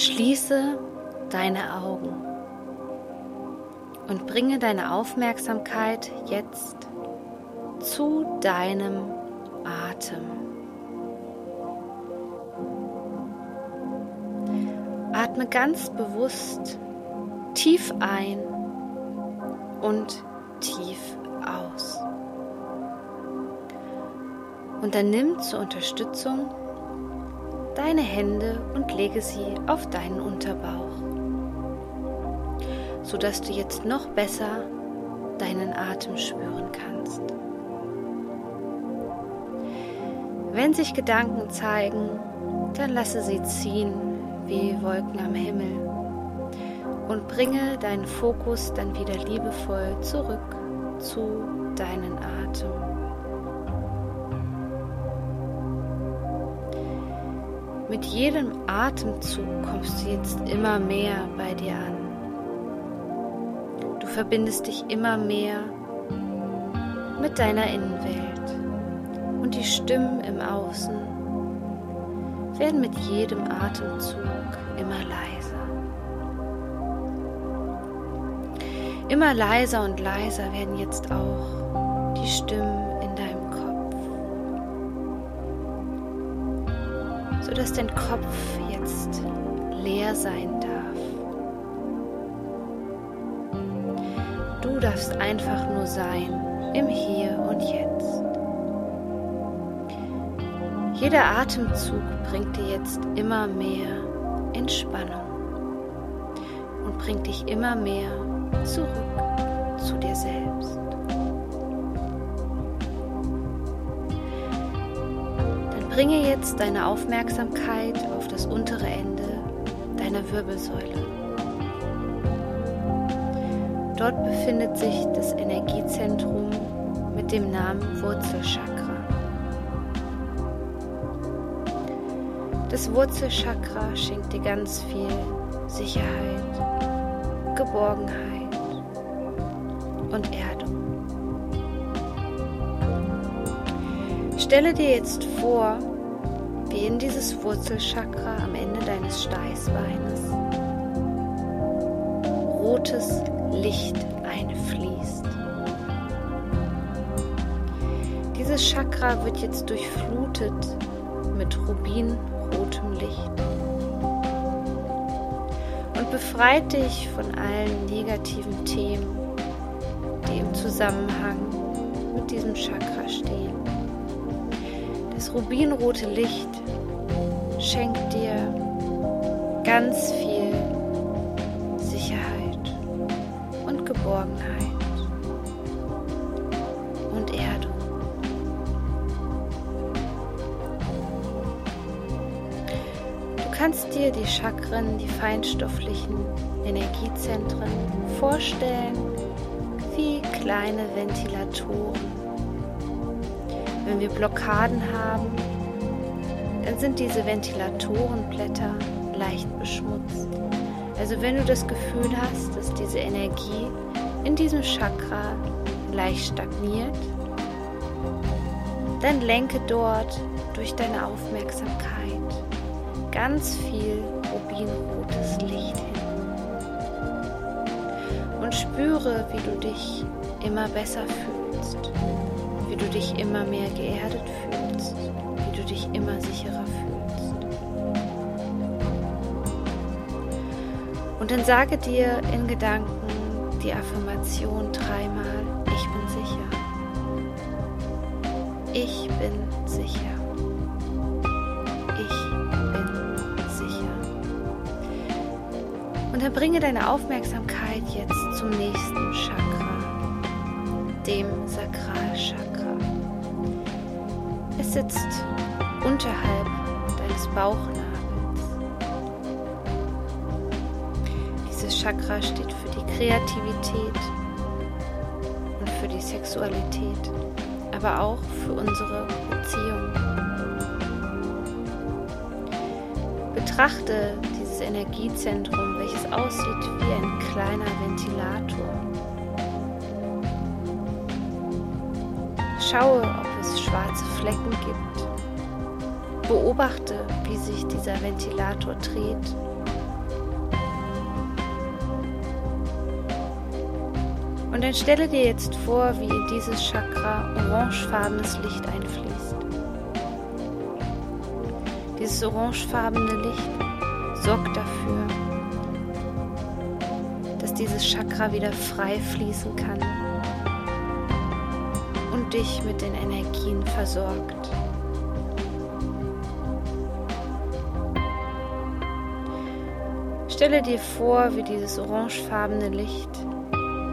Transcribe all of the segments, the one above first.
Schließe deine Augen und bringe deine Aufmerksamkeit jetzt zu deinem Atem. Atme ganz bewusst tief ein und tief aus. Und dann nimm zur Unterstützung deine Hände und lege sie auf deinen Unterbauch, sodass du jetzt noch besser deinen Atem spüren kannst. Wenn sich Gedanken zeigen, dann lasse sie ziehen wie Wolken am Himmel und bringe deinen Fokus dann wieder liebevoll zurück zu deinen Atem. Mit jedem Atemzug kommst du jetzt immer mehr bei dir an. Du verbindest dich immer mehr mit deiner Innenwelt und die Stimmen im Außen werden mit jedem Atemzug immer leiser. Immer leiser und leiser werden jetzt auch die Stimmen sodass dein Kopf jetzt leer sein darf. Du darfst einfach nur sein im Hier und Jetzt. Jeder Atemzug bringt dir jetzt immer mehr Entspannung und bringt dich immer mehr zurück zu dir selbst. Bringe jetzt deine Aufmerksamkeit auf das untere Ende deiner Wirbelsäule. Dort befindet sich das Energiezentrum mit dem Namen Wurzelchakra. Das Wurzelchakra schenkt dir ganz viel Sicherheit, Geborgenheit und Erdung. Stelle dir jetzt vor, in dieses Wurzelchakra am Ende deines Steißbeines rotes Licht einfließt. Dieses Chakra wird jetzt durchflutet mit rubinrotem Licht und befreit dich von allen negativen Themen, die im Zusammenhang mit diesem Chakra stehen. Das rubinrote Licht schenkt dir ganz viel Sicherheit und Geborgenheit und Erdung. Du kannst dir die Chakren, die feinstofflichen Energiezentren vorstellen wie kleine Ventilatoren wenn wir Blockaden haben, dann sind diese Ventilatorenblätter leicht beschmutzt. Also wenn du das Gefühl hast, dass diese Energie in diesem Chakra leicht stagniert, dann lenke dort durch deine Aufmerksamkeit ganz viel rubinrotes Licht hin. Und spüre, wie du dich immer besser fühlst wie du dich immer mehr geerdet fühlst, immer sicherer fühlst. Und dann sage dir in Gedanken die Affirmation dreimal, ich bin sicher. Ich bin sicher. Ich bin sicher. Und dann bringe deine Aufmerksamkeit jetzt zum nächsten Chakra, dem Sakralchakra. Es sitzt unterhalb deines Bauchnabels. Dieses Chakra steht für die Kreativität und für die Sexualität, aber auch für unsere Beziehung. Betrachte dieses Energiezentrum, welches aussieht wie ein kleiner Ventilator. Schaue, ob es schwarze Flecken gibt. Beobachte, wie sich dieser Ventilator dreht. Und dann stelle dir jetzt vor, wie in dieses Chakra orangefarbenes Licht einfließt. Dieses orangefarbene Licht sorgt dafür, dass dieses Chakra wieder frei fließen kann und dich mit den Energien versorgt. Stelle dir vor, wie dieses orangefarbene Licht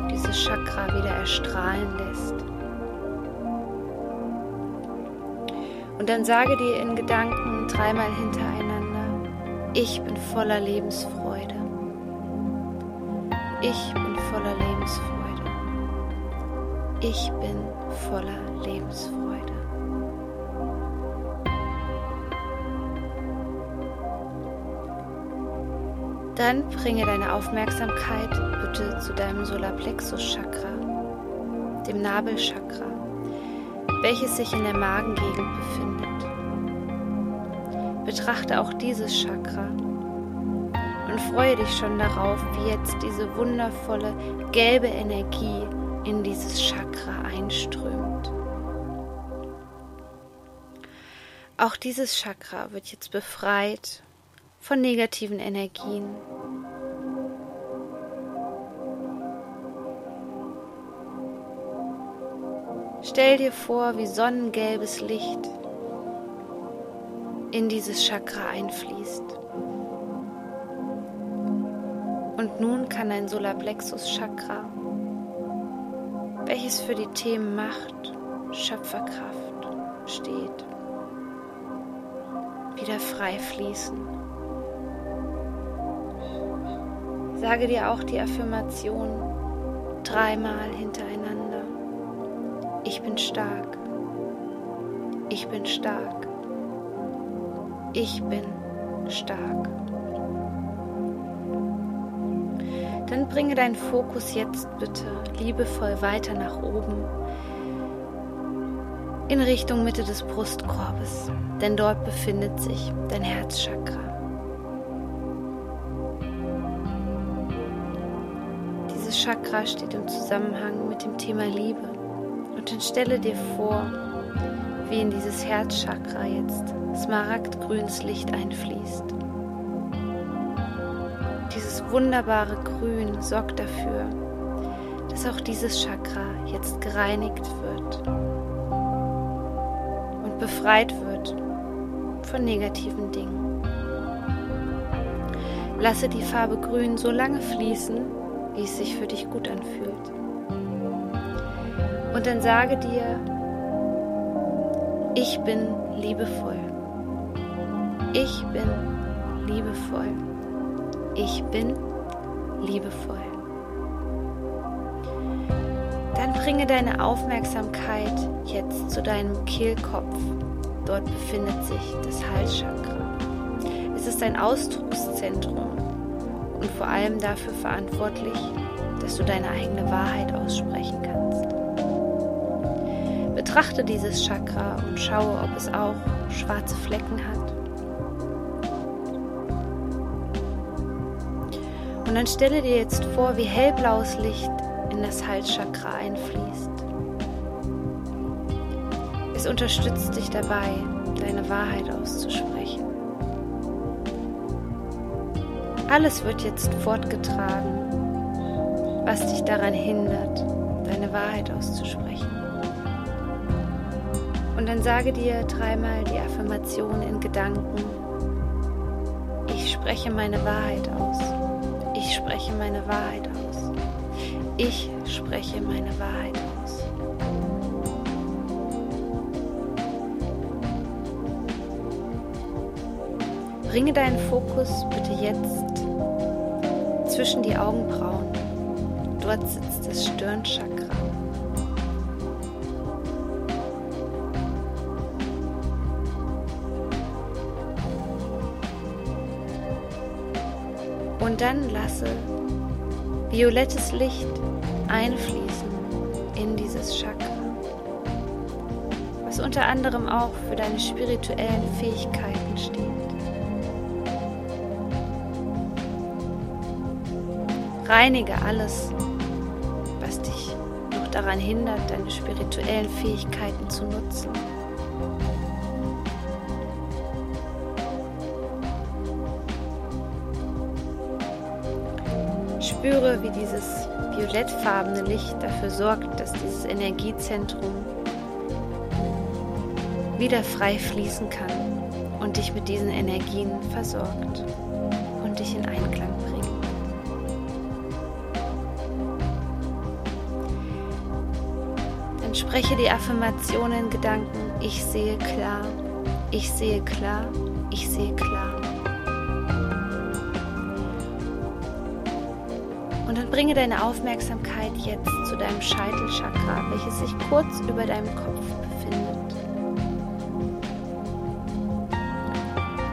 dieses Chakra wieder erstrahlen lässt. Und dann sage dir in Gedanken dreimal hintereinander, ich bin voller Lebensfreude. Ich bin voller Lebensfreude. Ich bin voller Lebensfreude. Dann bringe deine Aufmerksamkeit bitte zu deinem Solarplexus-Chakra, dem Nabelchakra, welches sich in der Magengegend befindet. Betrachte auch dieses Chakra und freue dich schon darauf, wie jetzt diese wundervolle gelbe Energie in dieses Chakra einströmt. Auch dieses Chakra wird jetzt befreit von negativen Energien. Stell dir vor, wie sonnengelbes Licht in dieses Chakra einfließt. Und nun kann dein Solarplexus-Chakra, welches für die Themen Macht, Schöpferkraft steht, wieder frei fließen. Sage dir auch die Affirmation dreimal hintereinander. Ich bin stark. Ich bin stark. Ich bin stark. Dann bringe deinen Fokus jetzt bitte liebevoll weiter nach oben in Richtung Mitte des Brustkorbes, denn dort befindet sich dein Herzchakra. Chakra steht im Zusammenhang mit dem Thema Liebe. Und dann stelle dir vor, wie in dieses Herzchakra jetzt smaragdgrünes Licht einfließt. Dieses wunderbare Grün sorgt dafür, dass auch dieses Chakra jetzt gereinigt wird und befreit wird von negativen Dingen. Lasse die Farbe Grün so lange fließen, wie es sich für dich gut anfühlt. Und dann sage dir, ich bin liebevoll. Ich bin liebevoll. Ich bin liebevoll. Dann bringe deine Aufmerksamkeit jetzt zu deinem Kehlkopf. Dort befindet sich das Halschakra. Es ist ein Ausdruckszentrum und vor allem dafür verantwortlich, dass du deine eigene Wahrheit aussprechen kannst. Betrachte dieses Chakra und schaue, ob es auch schwarze Flecken hat. Und dann stelle dir jetzt vor, wie hellblaues Licht in das Halschakra einfließt. Es unterstützt dich dabei, deine Wahrheit auszusprechen. Alles wird jetzt fortgetragen, was dich daran hindert, deine Wahrheit auszusprechen. Und dann sage dir dreimal die Affirmation in Gedanken. Ich spreche meine Wahrheit aus. Ich spreche meine Wahrheit aus. Ich spreche meine Wahrheit aus. Bringe deinen Fokus bitte jetzt zwischen die Augenbrauen. Dort sitzt das Stirnchakra. Und dann lasse violettes Licht einfließen in dieses Chakra, was unter anderem auch für deine spirituellen Fähigkeiten steht. Reinige alles, was dich daran hindert, deine spirituellen Fähigkeiten zu nutzen. Spüre, wie dieses violettfarbene Licht dafür sorgt, dass dieses Energiezentrum wieder frei fließen kann und dich mit diesen Energien versorgt und dich in Einklang spreche die Affirmationen in Gedanken, ich sehe klar, ich sehe klar, ich sehe klar. Und dann bringe deine Aufmerksamkeit jetzt zu deinem Scheitelchakra, welches sich kurz über deinem Kopf befindet.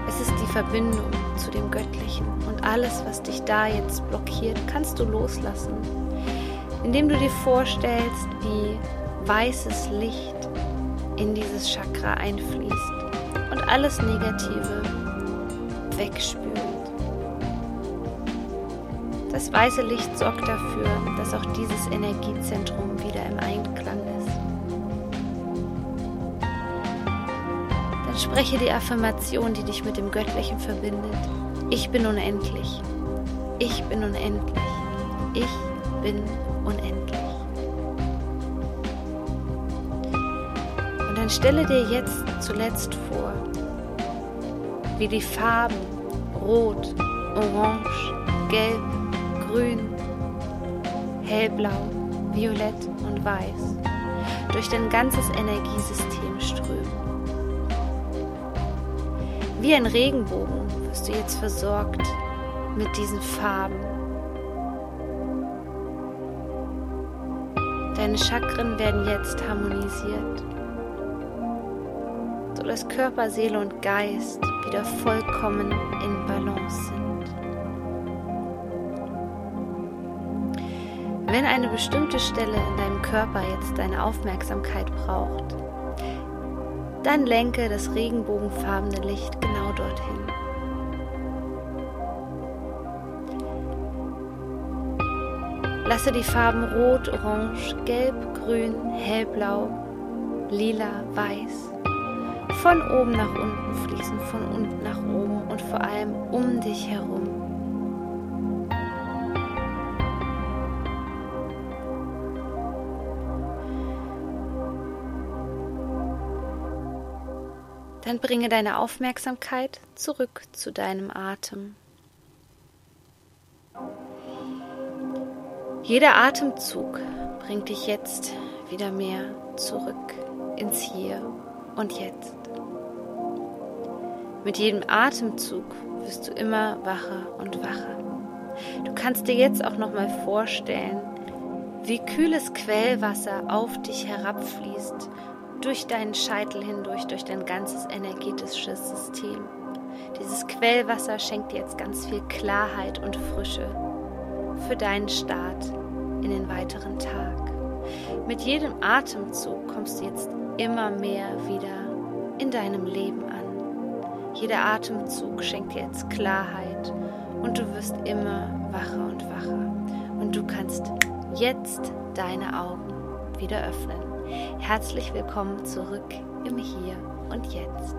Es ist die Verbindung zu dem Göttlichen. Und alles, was dich da jetzt blockiert, kannst du loslassen, indem du dir vorstellst, wie weißes Licht in dieses Chakra einfließt und alles Negative wegspült. Das weiße Licht sorgt dafür, dass auch dieses Energiezentrum wieder im Einklang ist. Dann spreche die Affirmation, die dich mit dem Göttlichen verbindet. Ich bin unendlich. Ich bin unendlich. Ich bin unendlich. Dann stelle dir jetzt zuletzt vor, wie die Farben Rot, Orange, Gelb, grün, hellblau, violett und weiß durch dein ganzes Energiesystem strömen. Wie ein Regenbogen wirst du jetzt versorgt mit diesen Farben. Deine Chakren werden jetzt harmonisiert, sodass Körper, Seele und Geist wieder vollkommen in Balance sind. Wenn eine bestimmte Stelle in deinem Körper jetzt deine Aufmerksamkeit braucht, dann lenke das regenbogenfarbene Licht genau dorthin. Lasse die Farben Rot, Orange, Gelb, Grün, Hellblau, Lila, Weiß von oben nach unten fließen, von unten nach oben und vor allem um dich herum. Dann bringe deine Aufmerksamkeit zurück zu deinem Atem. Jeder Atemzug bringt dich jetzt wieder mehr zurück ins Hier und Jetzt. Mit jedem Atemzug wirst du immer wacher und wacher. Du kannst dir jetzt auch noch mal vorstellen, wie kühles Quellwasser auf dich herabfließt durch deinen Scheitel hindurch, durch dein ganzes energetisches System. Dieses Quellwasser schenkt dir jetzt ganz viel Klarheit und Frische für deinen Start in den weiteren Tag. Mit jedem Atemzug kommst du jetzt immer mehr wieder in deinem Leben an. Jeder Atemzug schenkt dir jetzt Klarheit und du wirst immer wacher und wacher. Und du kannst jetzt deine Augen wieder öffnen. Herzlich willkommen zurück im Hier und Jetzt.